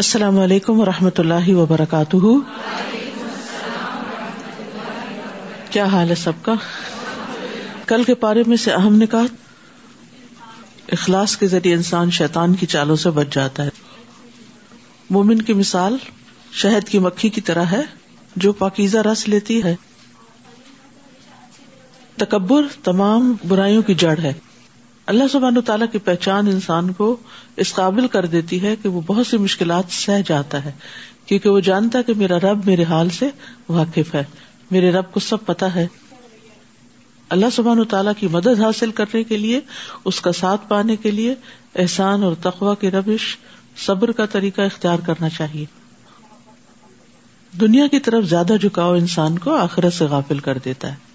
السلام علیکم و رحمۃ اللہ وبرکاتہ۔ کیا حال ہے سب کا؟ کل کے پارے میں سے اہم نے کہا اخلاص کے ذریعے انسان شیطان کی چالوں سے بچ جاتا ہے۔ مومن کی مثال شہد کی مکھی کی طرح ہے، جو پاکیزہ رس لیتی ہے۔ تکبر تمام برائیوں کی جڑ ہے۔ اللہ سبحان و تعالیٰ کی پہچان انسان کو اس قابل کر دیتی ہے کہ وہ بہت سی مشکلات سہ جاتا ہے، کیونکہ وہ جانتا ہے کہ میرا رب میرے حال سے واقف ہے۔ میرے رب کو سب پتا ہے۔ اللہ سبحان تعالیٰ کی مدد حاصل کرنے کے لیے، اس کا ساتھ پانے کے لیے احسان اور تقوا کی ربش صبر کا طریقہ اختیار کرنا چاہیے۔ دنیا کی طرف زیادہ جھکاؤ انسان کو آخرت سے غافل کر دیتا ہے۔